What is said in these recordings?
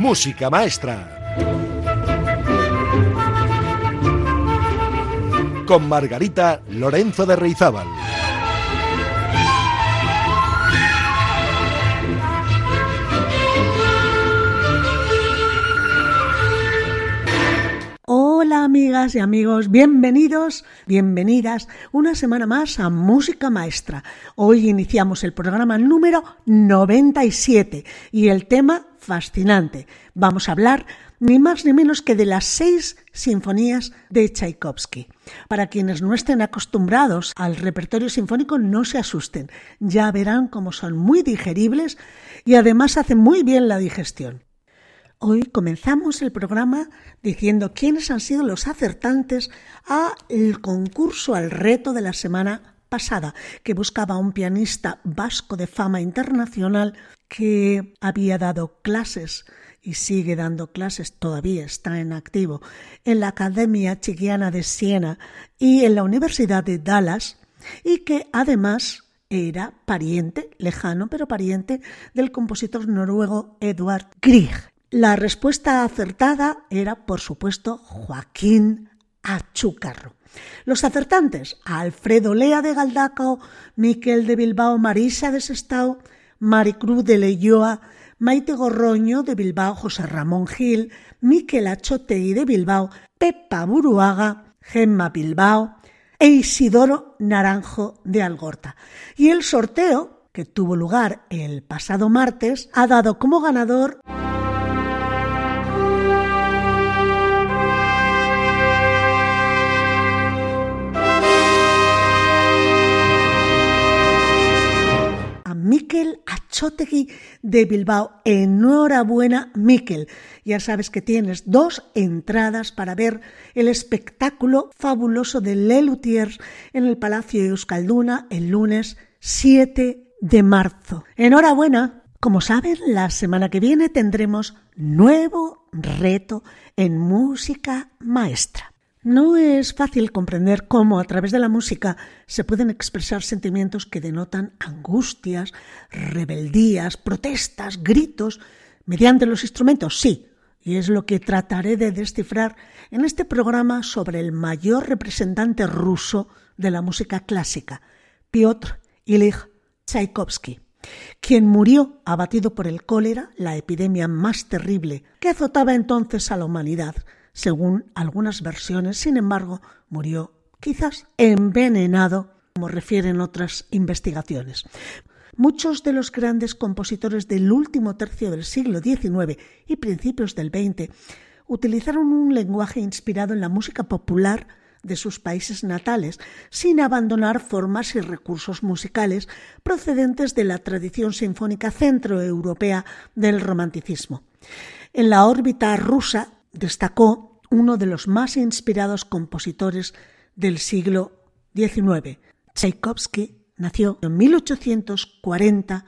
Música Maestra. Con Margarita Lorenzo de Reizábal. Hola amigas y amigos, bienvenidos, bienvenidas una semana más a Música Maestra. Hoy iniciamos el programa número 97 y el tema fascinante. Vamos a hablar ni más ni menos que de las seis sinfonías de Tchaikovsky. Para quienes no estén acostumbrados al repertorio sinfónico, no se asusten. Ya verán cómo son muy digeribles y además hacen muy bien la digestión. Hoy comenzamos el programa diciendo quiénes han sido los acertantes a el concurso al reto de la semana pasada, que buscaba un pianista vasco de fama internacional que había dado clases y sigue dando clases, todavía está en activo, en la Academia Chiquiana de Siena y en la Universidad de Dallas, y que además era pariente, lejano, pero pariente del compositor noruego Edward Grieg. La respuesta acertada era, por supuesto, Joaquín Achúcarro. Los acertantes, Alfredo Lea de Galdacao, Miquel de Bilbao, Marisa de Sestao, Maricruz de Leyoa, Maite Gorroño de Bilbao, José Ramón Gil, Miquel Achotegui de Bilbao, Pepa Buruaga, Gemma Bilbao e Isidoro Naranjo de Algorta. Y el sorteo, que tuvo lugar el pasado martes, ha dado como ganador Miquel Achotegui de Bilbao. Enhorabuena, Miquel. Ya sabes que tienes dos entradas para ver el espectáculo fabuloso de Lelutiers en el Palacio de Euskalduna el lunes 7 de marzo. Enhorabuena. Como saben, la semana que viene tendremos nuevo reto en música maestra. No es fácil comprender cómo a través de la música se pueden expresar sentimientos que denotan angustias, rebeldías, protestas, gritos, mediante los instrumentos, sí, y es lo que trataré de descifrar en este programa sobre el mayor representante ruso de la música clásica, Piotr Ilich Tchaikovsky, quien murió abatido por el cólera, la epidemia más terrible que azotaba entonces a la humanidad según algunas versiones, sin embargo, murió quizás envenenado, como refieren otras investigaciones. Muchos de los grandes compositores del último tercio del siglo XIX y principios del XX utilizaron un lenguaje inspirado en la música popular de sus países natales, sin abandonar formas y recursos musicales procedentes de la tradición sinfónica centroeuropea del romanticismo. En la órbita rusa destacó uno de los más inspirados compositores del siglo XIX. Tchaikovsky nació en 1840,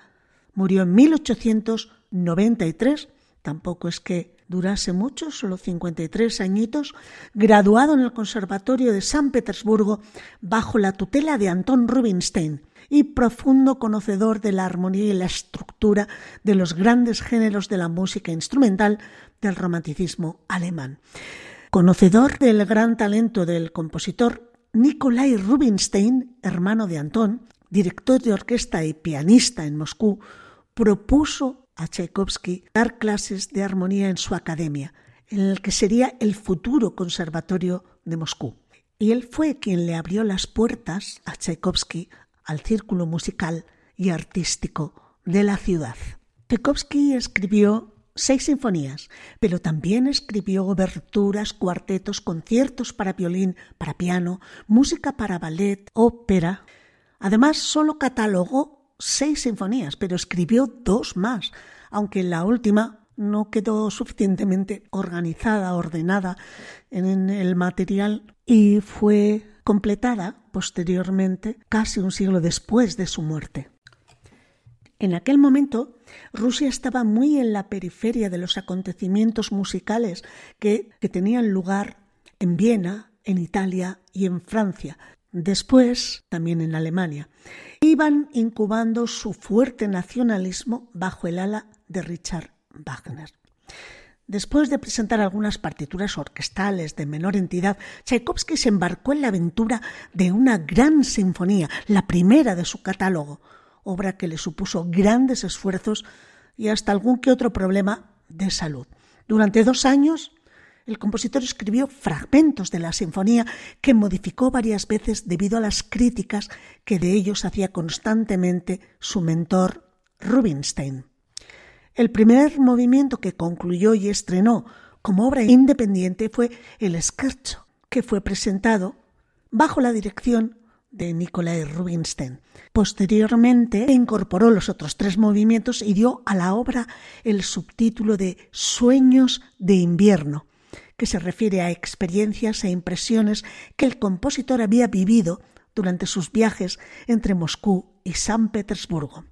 murió en 1893, tampoco es que durase mucho, solo 53 añitos, graduado en el Conservatorio de San Petersburgo bajo la tutela de Anton Rubinstein y profundo conocedor de la armonía y la estructura de los grandes géneros de la música instrumental del romanticismo alemán. Conocedor del gran talento del compositor Nikolai Rubinstein, hermano de Antón, director de orquesta y pianista en Moscú, propuso a Tchaikovsky dar clases de armonía en su academia, en el que sería el futuro conservatorio de Moscú. Y él fue quien le abrió las puertas a Tchaikovsky al círculo musical y artístico de la ciudad. Tchaikovsky escribió seis sinfonías, pero también escribió oberturas, cuartetos, conciertos para violín, para piano, música para ballet, ópera. Además, solo catalogó seis sinfonías, pero escribió dos más, aunque la última no quedó suficientemente organizada, ordenada en el material y fue completada posteriormente, casi un siglo después de su muerte. En aquel momento, Rusia estaba muy en la periferia de los acontecimientos musicales que, tenían lugar en Viena, en Italia y en Francia, después también en Alemania. Iban incubando su fuerte nacionalismo bajo el ala de Richard Wagner. Después de presentar algunas partituras orquestales de menor entidad, Tchaikovsky se embarcó en la aventura de una gran sinfonía, la primera de su catálogo, obra que le supuso grandes esfuerzos y hasta algún que otro problema de salud. Durante dos años, el compositor escribió fragmentos de la sinfonía que modificó varias veces debido a las críticas que de ellos hacía constantemente su mentor Rubinstein. El primer movimiento que concluyó y estrenó como obra independiente fue el Scherzo, que fue presentado bajo la dirección de Nikolai Rubinstein. Posteriormente incorporó los otros tres movimientos y dio a la obra el subtítulo de Sueños de invierno, que se refiere a experiencias e impresiones que el compositor había vivido durante sus viajes entre Moscú y San Petersburgo.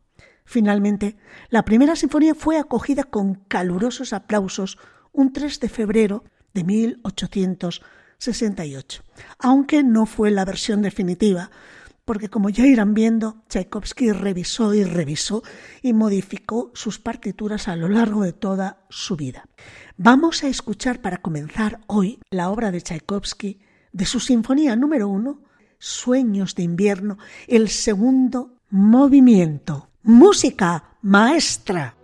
Finalmente, la primera sinfonía fue acogida con calurosos aplausos un 3 de febrero de 1868, aunque no fue la versión definitiva, porque como ya irán viendo, Tchaikovsky revisó y revisó y modificó sus partituras a lo largo de toda su vida. Vamos a escuchar para comenzar hoy la obra de Tchaikovsky de su Sinfonía número uno, Sueños de invierno, el segundo movimiento. Música maestra.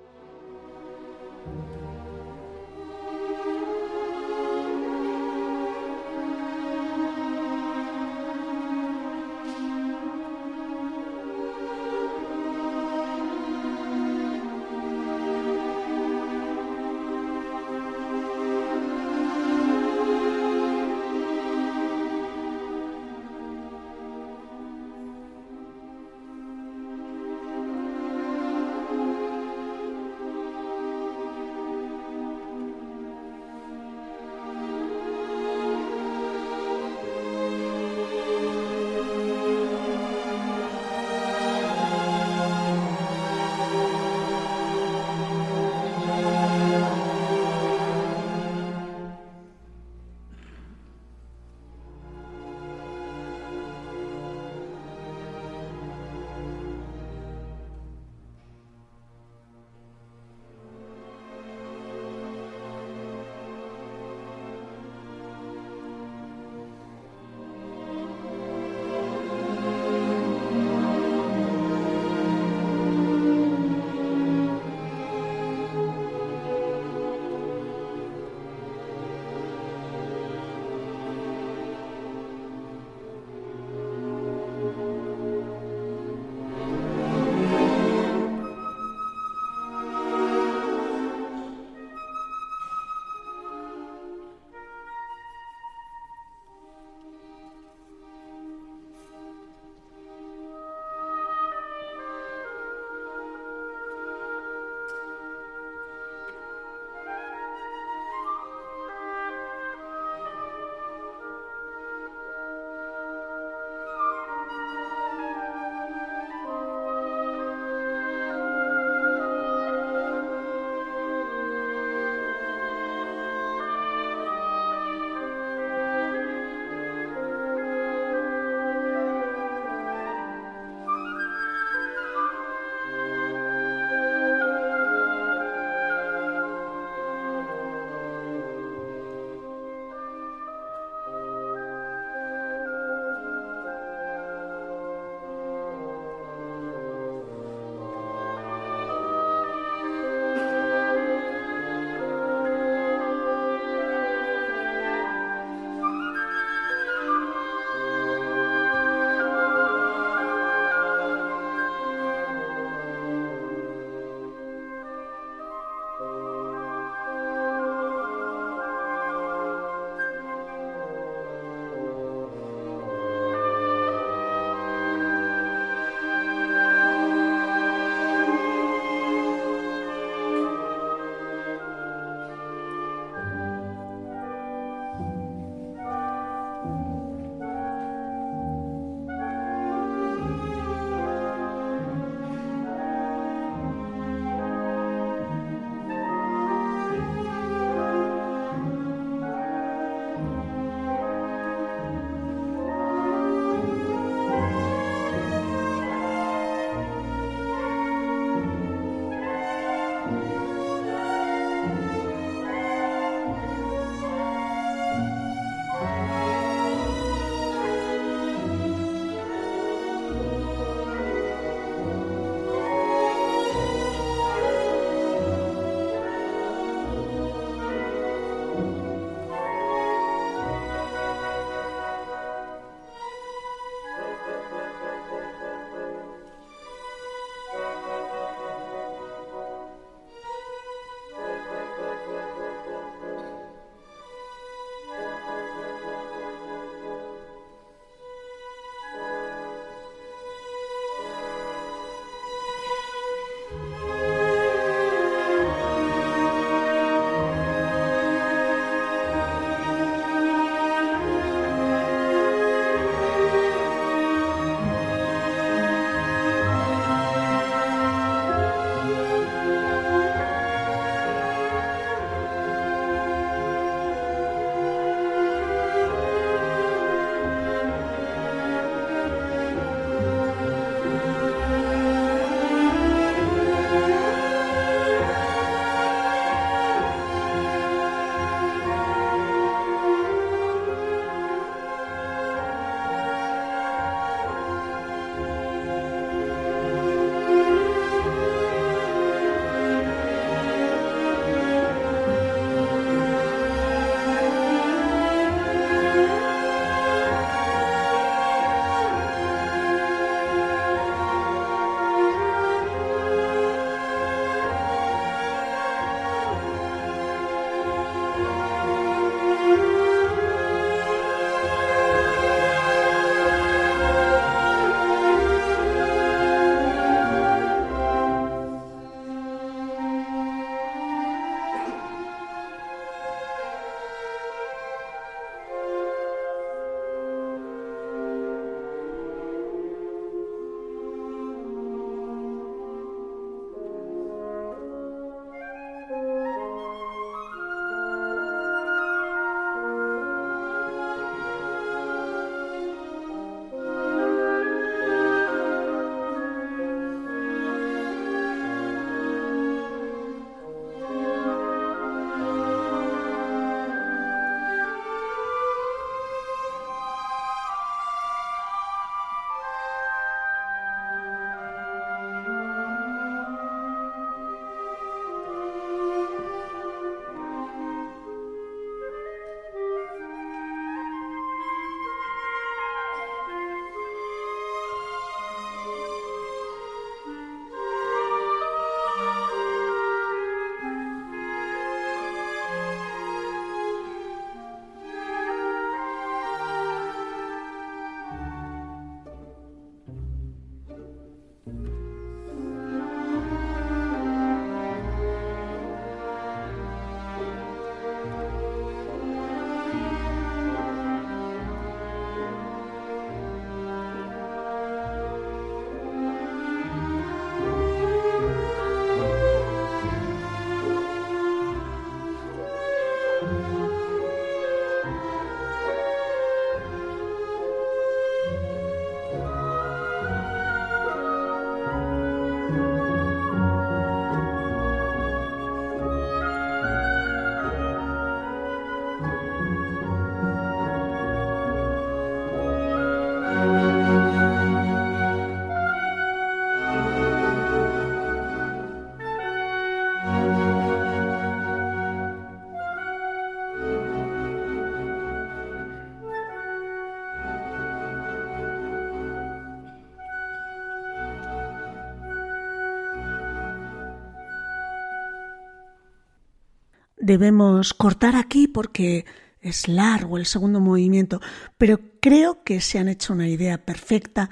Debemos cortar aquí porque es largo el segundo movimiento, pero creo que se han hecho una idea perfecta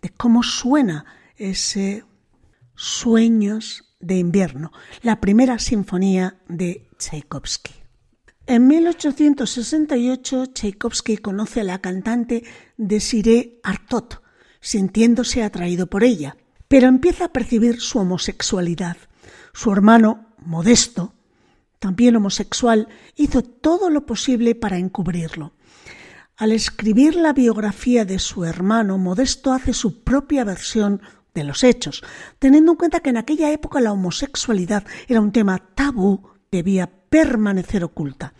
de cómo suena ese Sueños de invierno, la primera sinfonía de Tchaikovsky. En 1868 Tchaikovsky conoce a la cantante Desiree Artot, sintiéndose atraído por ella, pero empieza a percibir su homosexualidad. Su hermano, Modesto, también homosexual, hizo todo lo posible para encubrirlo. Al escribir la biografía de su hermano, Modesto hace su propia versión de los hechos, teniendo en cuenta que en aquella época la homosexualidad era un tema tabú, debía permanecer oculta.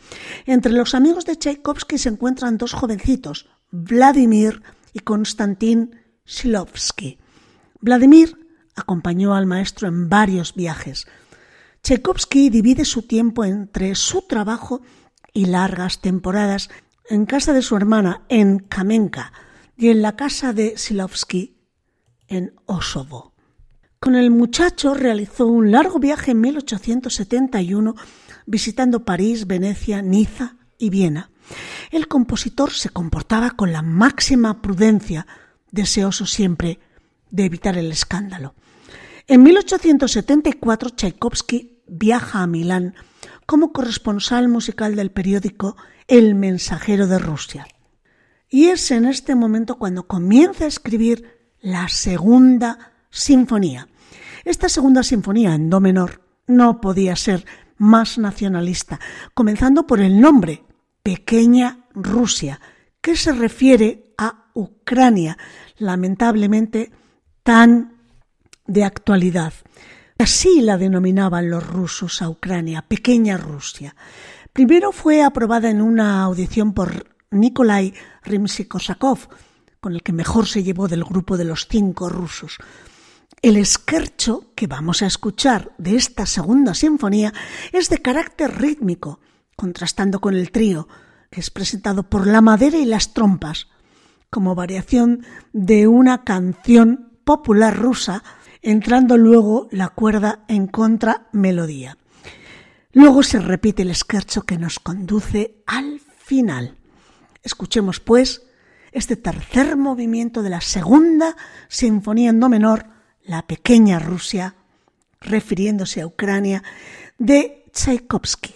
Entre los amigos de Tchaikovsky se encuentran dos jovencitos, Vladimir y Konstantin Shilovsky. Vladimir acompañó al maestro en varios viajes. Tchaikovsky divide su tiempo entre su trabajo y largas temporadas en casa de su hermana en Kamenka y en la casa de Silovsky en Osovo. Con el muchacho realizó un largo viaje en 1871 visitando París, Venecia, Niza y Viena. El compositor se comportaba con la máxima prudencia, deseoso siempre de evitar el escándalo. En 1874 Tchaikovsky viaja a Milán como corresponsal musical del periódico El Mensajero de Rusia. Y es en este momento cuando comienza a escribir la segunda sinfonía. Esta segunda sinfonía en do menor no podía ser más nacionalista, comenzando por el nombre, Pequeña Rusia, que se refiere a Ucrania, lamentablemente tan de actualidad. Así la denominaban los rusos a Ucrania, pequeña Rusia. Primero fue aprobada en una audición por Nikolai Rimsky-Korsakov, con el que mejor se llevó del grupo de los cinco rusos. El esquercho que vamos a escuchar de esta segunda sinfonía es de carácter rítmico, contrastando con el trío, que es presentado por la madera y las trompas, como variación de una canción popular rusa entrando luego la cuerda en contramelodía. Luego se repite el esquerzo que nos conduce al final. Escuchemos, pues, este tercer movimiento de la segunda sinfonía en do menor, La pequeña Rusia, refiriéndose a Ucrania, de Tchaikovsky.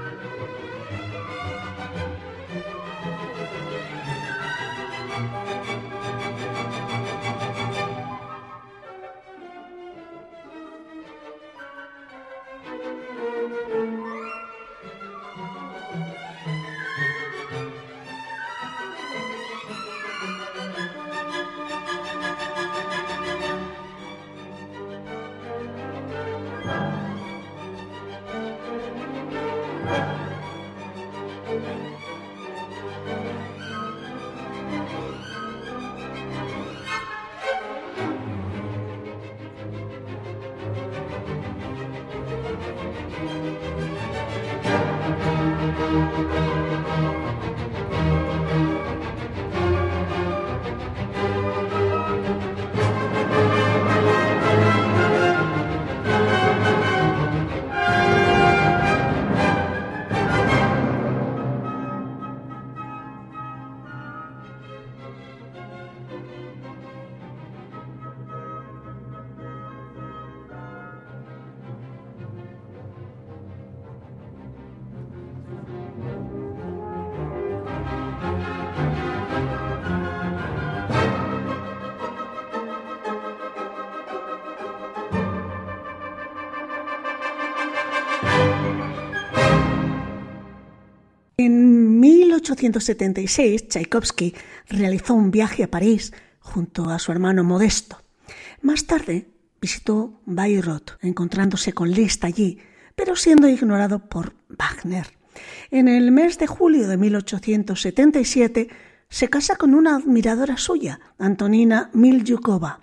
1876, Tchaikovsky realizó un viaje a París junto a su hermano Modesto. Más tarde visitó Bayreuth, encontrándose con Liszt allí, pero siendo ignorado por Wagner. En el mes de julio de 1877 se casa con una admiradora suya, Antonina Milyukova.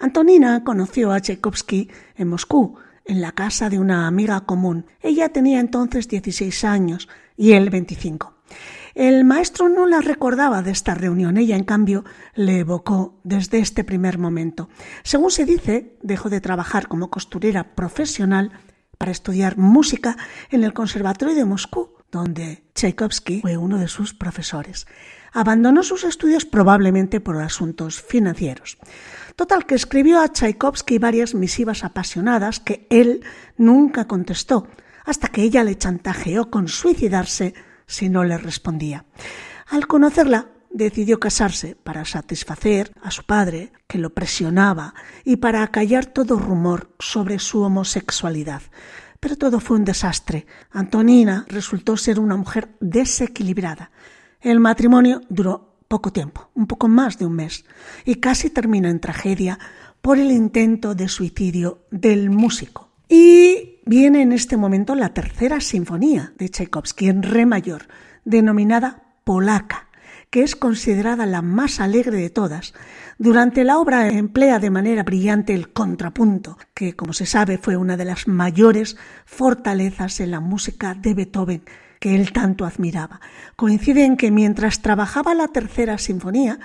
Antonina conoció a Tchaikovsky en Moscú, en la casa de una amiga común. Ella tenía entonces 16 años y él 25. El maestro no la recordaba de esta reunión, ella en cambio le evocó desde este primer momento. Según se dice, dejó de trabajar como costurera profesional para estudiar música en el Conservatorio de Moscú, donde Tchaikovsky fue uno de sus profesores. Abandonó sus estudios probablemente por asuntos financieros. Total que escribió a Tchaikovsky varias misivas apasionadas que él nunca contestó, hasta que ella le chantajeó con suicidarse si no le respondía. Al conocerla, decidió casarse para satisfacer a su padre, que lo presionaba, y para acallar todo rumor sobre su homosexualidad. Pero todo fue un desastre. Antonina resultó ser una mujer desequilibrada. El matrimonio duró poco tiempo, un poco más de un mes, y casi termina en tragedia por el intento de suicidio del músico. Y viene en este momento la tercera sinfonía de Tchaikovsky en re mayor, denominada Polaca, que es considerada la más alegre de todas. Durante la obra emplea de manera brillante el contrapunto, que como se sabe fue una de las mayores fortalezas en la música de Beethoven que él tanto admiraba. Coincide en que mientras trabajaba la tercera sinfonía,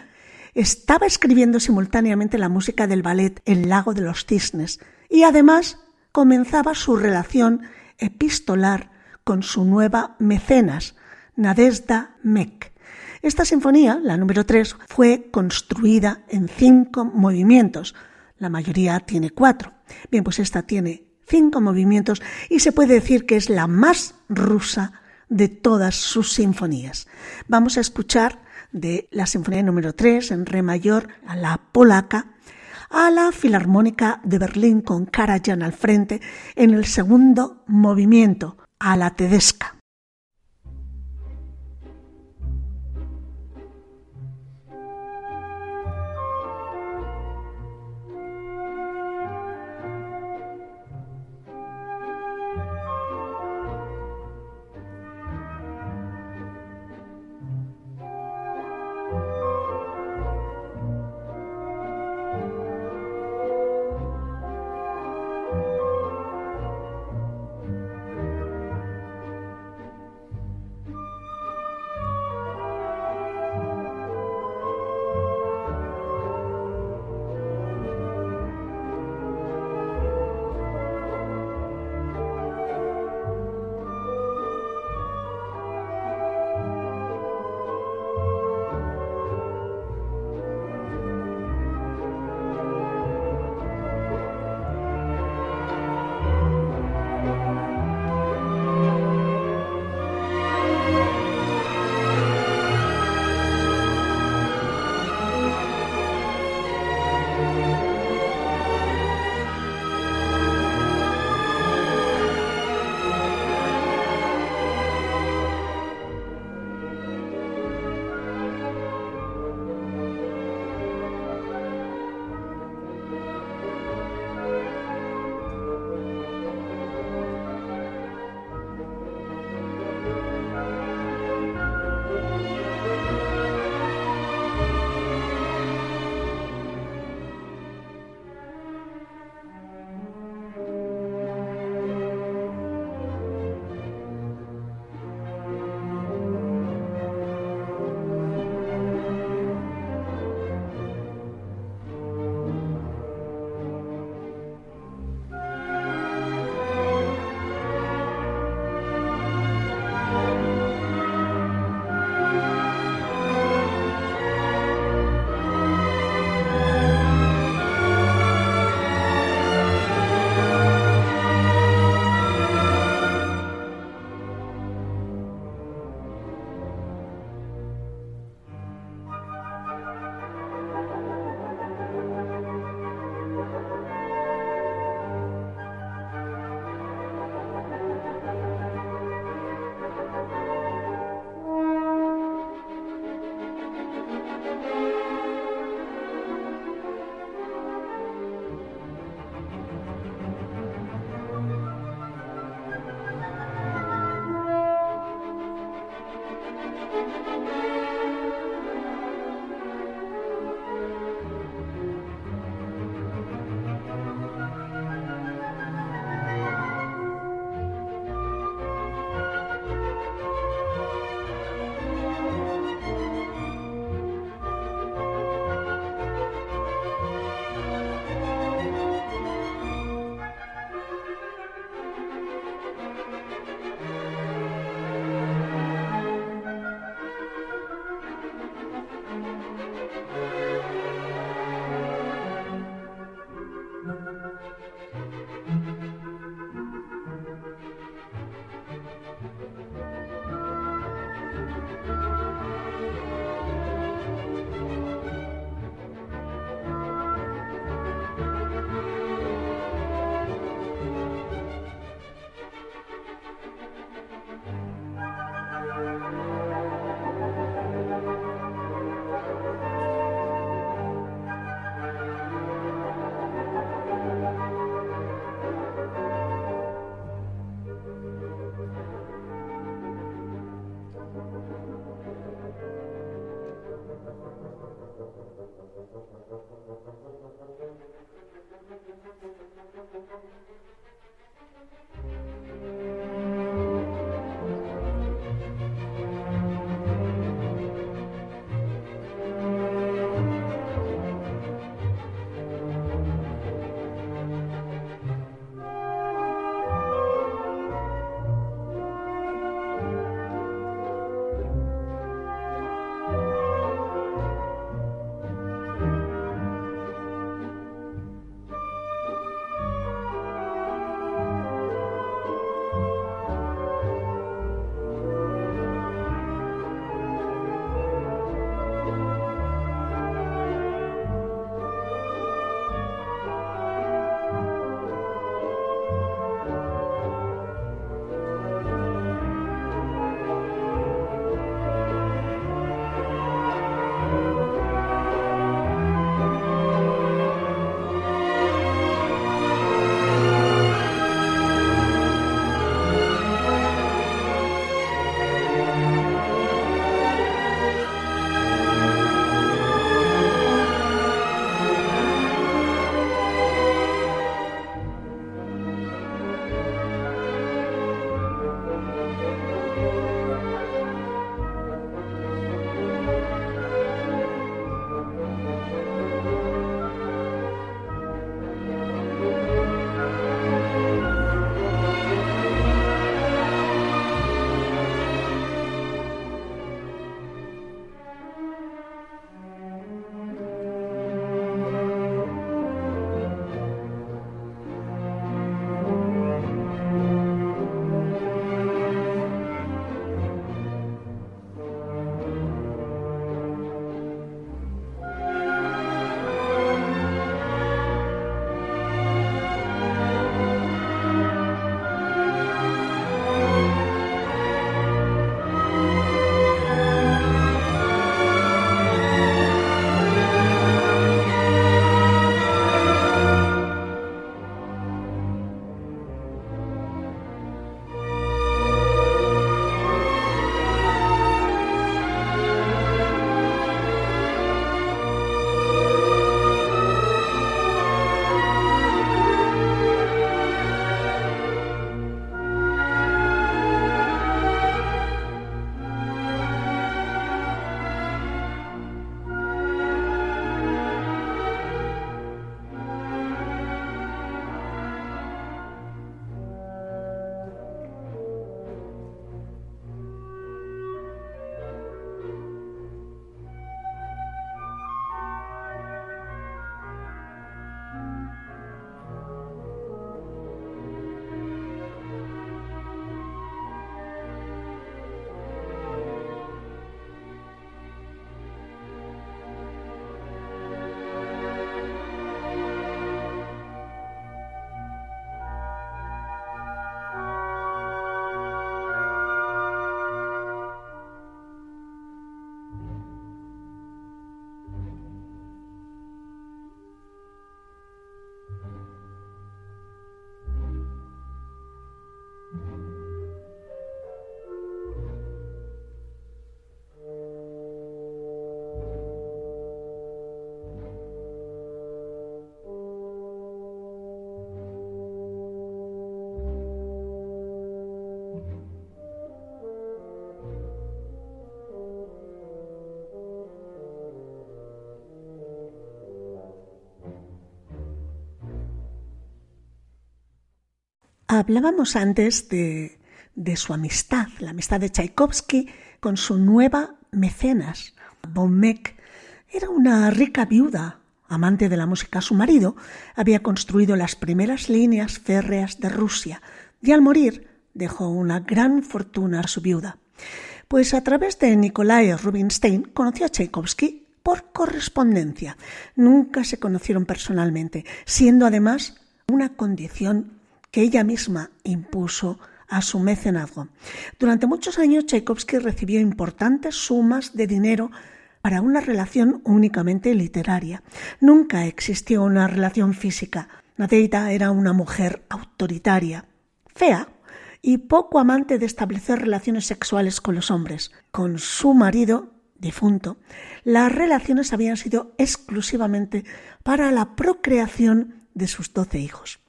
estaba escribiendo simultáneamente la música del ballet El lago de los cisnes y además comenzaba su relación epistolar con su nueva mecenas, Nadezhda Mek. Esta sinfonía, la número 3, fue construida en cinco movimientos. La mayoría tiene cuatro. Bien, pues esta tiene cinco movimientos y se puede decir que es la más rusa de todas sus sinfonías. Vamos a escuchar de la Sinfonía número 3 en Re mayor a la polaca, a la Filarmónica de Berlín con Karajan al frente en el segundo movimiento, a la Tedesca. Hablábamos antes de, de su amistad, la amistad de Tchaikovsky con su nueva mecenas. Bonmek era una rica viuda, amante de la música. Su marido había construido las primeras líneas férreas de Rusia y al morir dejó una gran fortuna a su viuda. Pues a través de Nikolai Rubinstein conoció a Tchaikovsky por correspondencia. Nunca se conocieron personalmente, siendo además una condición que ella misma impuso a su mecenazgo. Durante muchos años Tchaikovsky recibió importantes sumas de dinero para una relación únicamente literaria. Nunca existió una relación física. Nadeida era una mujer autoritaria, fea y poco amante de establecer relaciones sexuales con los hombres. Con su marido, difunto, las relaciones habían sido exclusivamente para la procreación de sus doce hijos.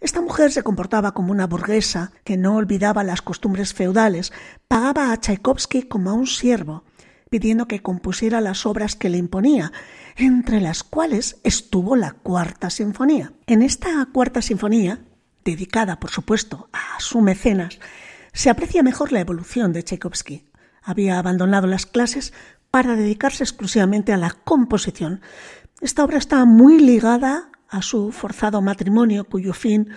Esta mujer se comportaba como una burguesa que no olvidaba las costumbres feudales, pagaba a Tchaikovsky como a un siervo, pidiendo que compusiera las obras que le imponía, entre las cuales estuvo la Cuarta Sinfonía. En esta Cuarta Sinfonía, dedicada por supuesto a su mecenas, se aprecia mejor la evolución de Tchaikovsky. Había abandonado las clases para dedicarse exclusivamente a la composición. Esta obra está muy ligada a su forzado matrimonio, cuyo fin,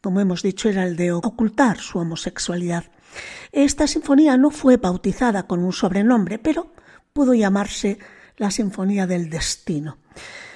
como hemos dicho, era el de ocultar su homosexualidad. Esta sinfonía no fue bautizada con un sobrenombre, pero pudo llamarse la Sinfonía del Destino.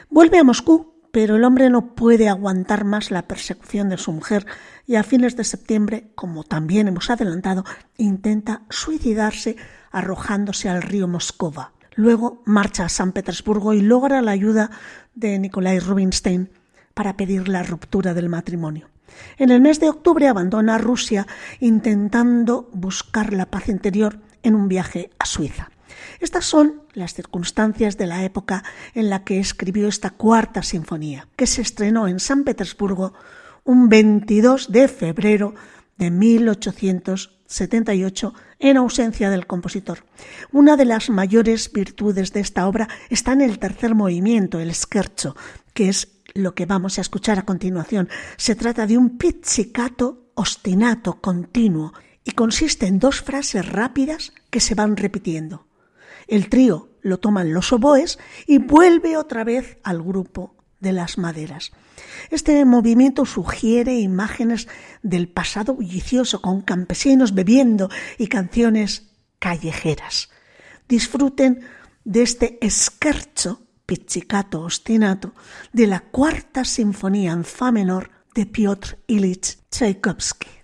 Vuelve a Moscú, pero el hombre no puede aguantar más la persecución de su mujer y a fines de septiembre, como también hemos adelantado, intenta suicidarse arrojándose al río Moscova. Luego marcha a San Petersburgo y logra la ayuda de Nikolai Rubinstein para pedir la ruptura del matrimonio. En el mes de octubre abandona Rusia intentando buscar la paz interior en un viaje a Suiza. Estas son las circunstancias de la época en la que escribió esta cuarta sinfonía, que se estrenó en San Petersburgo un 22 de febrero de 1878 en ausencia del compositor. Una de las mayores virtudes de esta obra está en el tercer movimiento, el scherzo, que es lo que vamos a escuchar a continuación. Se trata de un pizzicato ostinato continuo y consiste en dos frases rápidas que se van repitiendo. El trío lo toman los oboes y vuelve otra vez al grupo de las maderas. Este movimiento sugiere imágenes del pasado bullicioso con campesinos bebiendo y canciones callejeras. Disfruten de este esquerzo pizzicato ostinato de la cuarta sinfonía en fa menor de Piotr Ilich Tchaikovsky.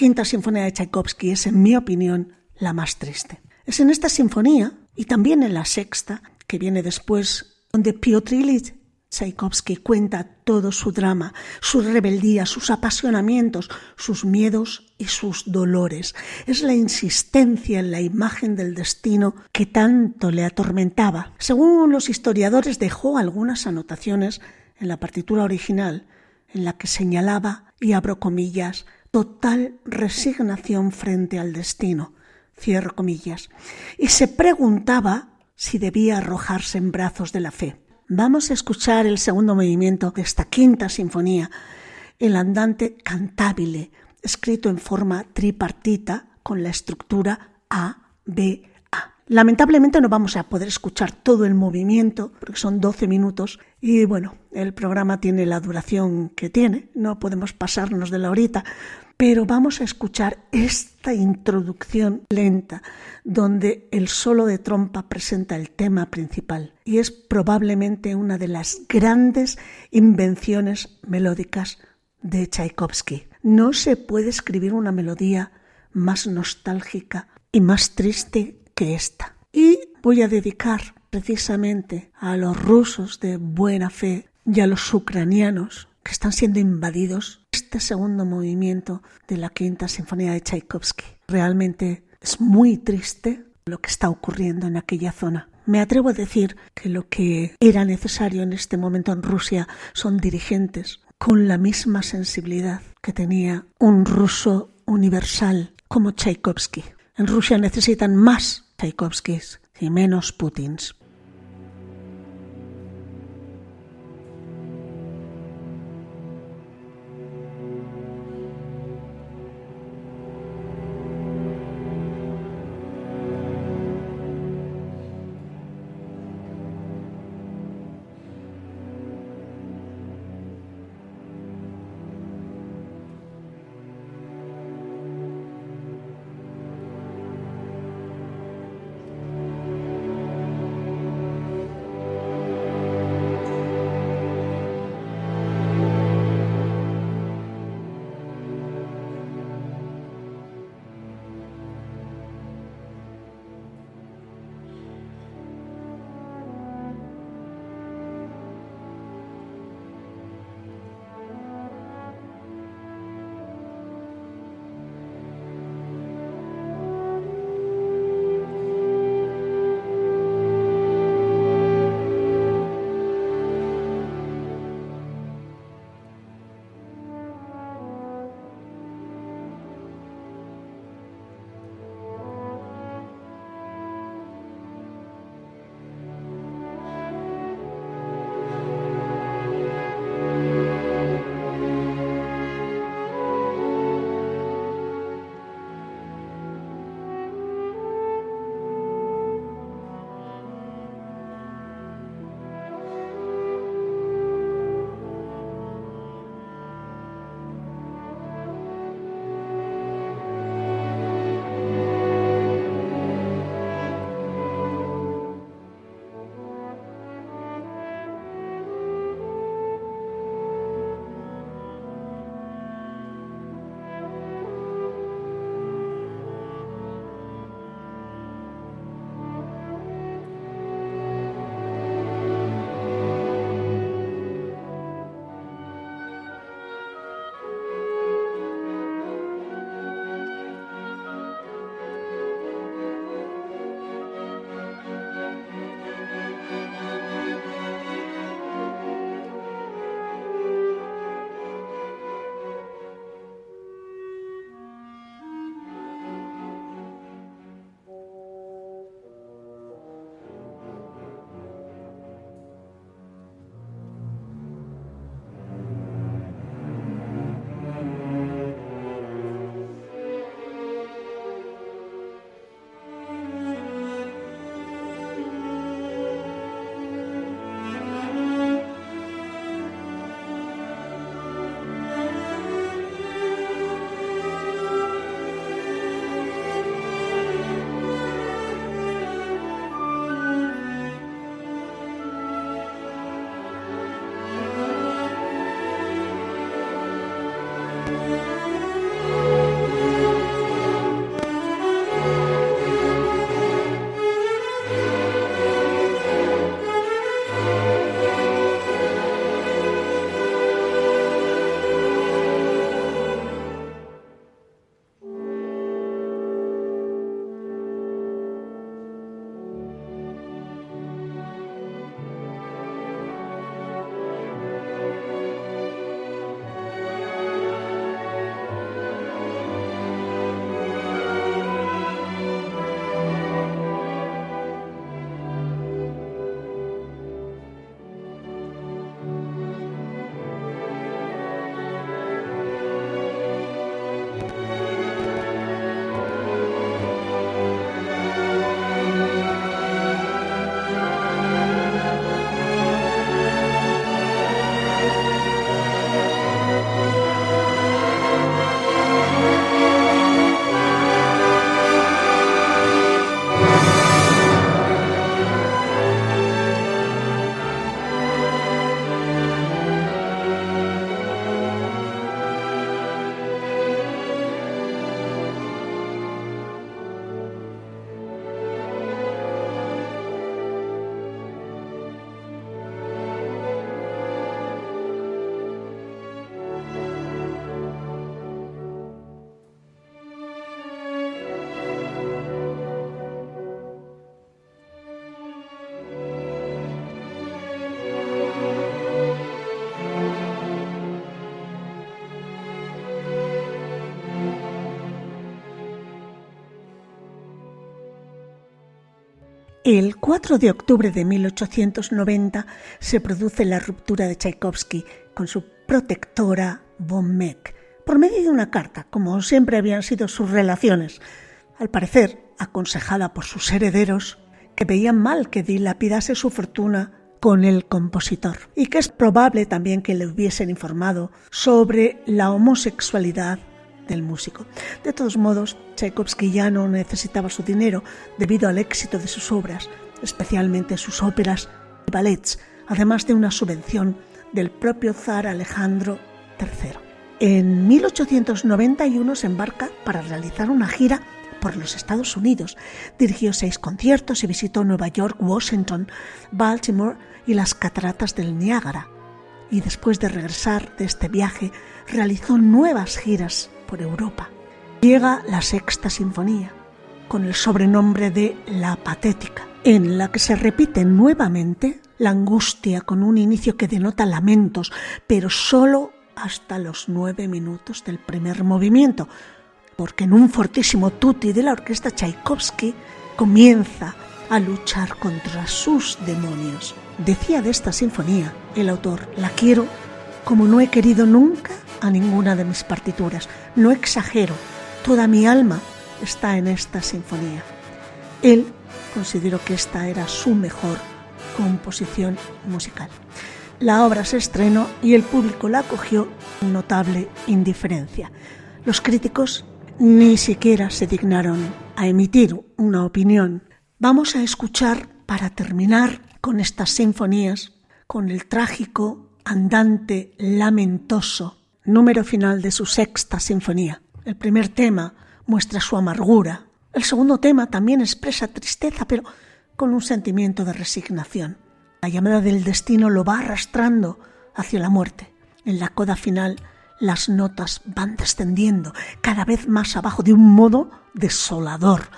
Quinta sinfonía de Tchaikovsky es, en mi opinión, la más triste. Es en esta sinfonía, y también en la sexta, que viene después, donde Piotr Ilyich Tchaikovsky cuenta todo su drama, su rebeldía, sus apasionamientos, sus miedos y sus dolores. Es la insistencia en la imagen del destino que tanto le atormentaba. Según los historiadores, dejó algunas anotaciones en la partitura original en la que señalaba, y abro comillas, total resignación frente al destino, cierro comillas, y se preguntaba si debía arrojarse en brazos de la fe. Vamos a escuchar el segundo movimiento de esta quinta sinfonía, el andante cantabile, escrito en forma tripartita con la estructura A, B. Lamentablemente no vamos a poder escuchar todo el movimiento porque son 12 minutos y bueno, el programa tiene la duración que tiene, no podemos pasarnos de la horita, pero vamos a escuchar esta introducción lenta donde el solo de trompa presenta el tema principal y es probablemente una de las grandes invenciones melódicas de Tchaikovsky. No se puede escribir una melodía más nostálgica y más triste esta. Y voy a dedicar precisamente a los rusos de buena fe y a los ucranianos que están siendo invadidos este segundo movimiento de la quinta sinfonía de Tchaikovsky. Realmente es muy triste lo que está ocurriendo en aquella zona. Me atrevo a decir que lo que era necesario en este momento en Rusia son dirigentes con la misma sensibilidad que tenía un ruso universal como Tchaikovsky. En Rusia necesitan más Tchaikovskys y menos Putins. El 4 de octubre de 1890 se produce la ruptura de Tchaikovsky con su protectora von Meck, por medio de una carta, como siempre habían sido sus relaciones, al parecer aconsejada por sus herederos, que veían mal que dilapidase su fortuna con el compositor y que es probable también que le hubiesen informado sobre la homosexualidad del músico. De todos modos, Tchaikovsky ya no necesitaba su dinero debido al éxito de sus obras, especialmente sus óperas y ballets, además de una subvención del propio zar Alejandro III. En 1891 se embarca para realizar una gira por los Estados Unidos. Dirigió seis conciertos y visitó Nueva York, Washington, Baltimore y las cataratas del Niágara. Y después de regresar de este viaje, realizó nuevas giras por Europa. Llega la Sexta Sinfonía, con el sobrenombre de La Patética, en la que se repite nuevamente la angustia con un inicio que denota lamentos, pero solo hasta los nueve minutos del primer movimiento, porque en un fortísimo tutti de la orquesta Tchaikovsky comienza a luchar contra sus demonios. Decía de esta sinfonía el autor, la quiero como no he querido nunca a ninguna de mis partituras. No exagero, toda mi alma está en esta sinfonía. Él consideró que esta era su mejor composición musical. La obra se estrenó y el público la acogió con notable indiferencia. Los críticos ni siquiera se dignaron a emitir una opinión. Vamos a escuchar, para terminar con estas sinfonías, con el trágico, andante, lamentoso número final de su sexta sinfonía. El primer tema muestra su amargura. El segundo tema también expresa tristeza, pero con un sentimiento de resignación. La llamada del destino lo va arrastrando hacia la muerte. En la coda final las notas van descendiendo cada vez más abajo de un modo desolador,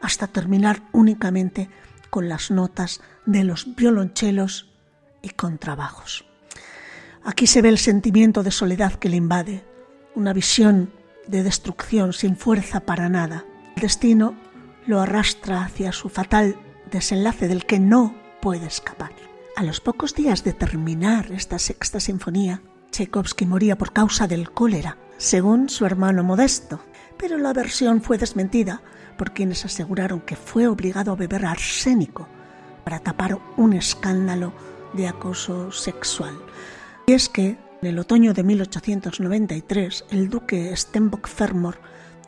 hasta terminar únicamente con las notas de los violonchelos y contrabajos. Aquí se ve el sentimiento de soledad que le invade, una visión de destrucción sin fuerza para nada. El destino lo arrastra hacia su fatal desenlace del que no puede escapar. A los pocos días de terminar esta sexta sinfonía, Tchaikovsky moría por causa del cólera, según su hermano Modesto, pero la versión fue desmentida por quienes aseguraron que fue obligado a beber arsénico para tapar un escándalo de acoso sexual. Y es que en el otoño de 1893 el duque Stenbock Fermor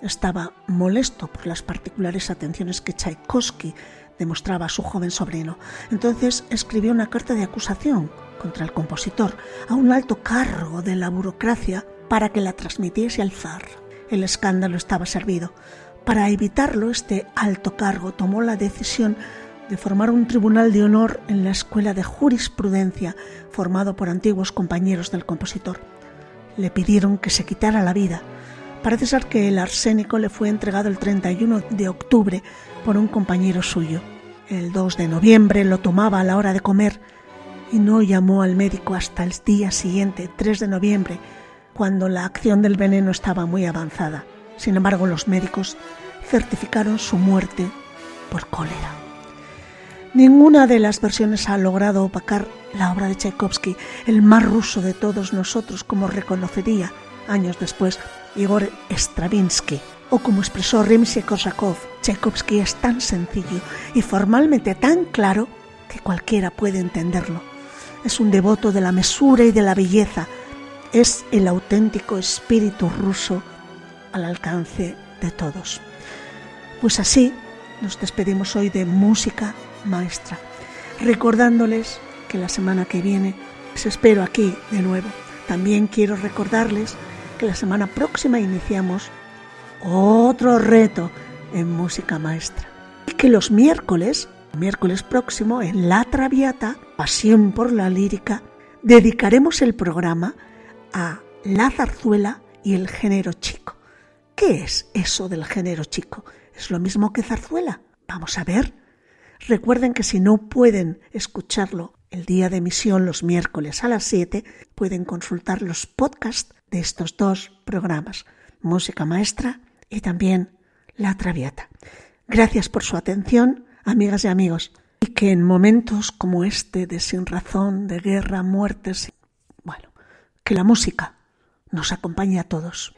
estaba molesto por las particulares atenciones que Tchaikovsky demostraba a su joven sobrino. Entonces escribió una carta de acusación contra el compositor a un alto cargo de la burocracia para que la transmitiese al zar. El escándalo estaba servido. Para evitarlo, este alto cargo tomó la decisión de formar un tribunal de honor en la Escuela de Jurisprudencia formado por antiguos compañeros del compositor. Le pidieron que se quitara la vida. Parece ser que el arsénico le fue entregado el 31 de octubre por un compañero suyo. El 2 de noviembre lo tomaba a la hora de comer y no llamó al médico hasta el día siguiente, 3 de noviembre, cuando la acción del veneno estaba muy avanzada. Sin embargo, los médicos certificaron su muerte por cólera. Ninguna de las versiones ha logrado opacar la obra de Tchaikovsky, el más ruso de todos nosotros, como reconocería años después Igor Stravinsky, o como expresó Rimsky-Korsakov, Tchaikovsky es tan sencillo y formalmente tan claro que cualquiera puede entenderlo. Es un devoto de la mesura y de la belleza, es el auténtico espíritu ruso al alcance de todos. Pues así nos despedimos hoy de música maestra, recordándoles que la semana que viene les espero aquí de nuevo. También quiero recordarles que la semana próxima iniciamos otro reto en música maestra y que los miércoles miércoles próximo en La Traviata, Pasión por la Lírica, dedicaremos el programa a la zarzuela y el género chico. ¿Qué es eso del género chico? ¿Es lo mismo que zarzuela? Vamos a ver. Recuerden que si no pueden escucharlo el día de emisión los miércoles a las 7, pueden consultar los podcasts de estos dos programas, Música Maestra y también La Traviata. Gracias por su atención Amigas y amigos, y que en momentos como este de sin razón, de guerra, muertes, bueno, que la música nos acompañe a todos.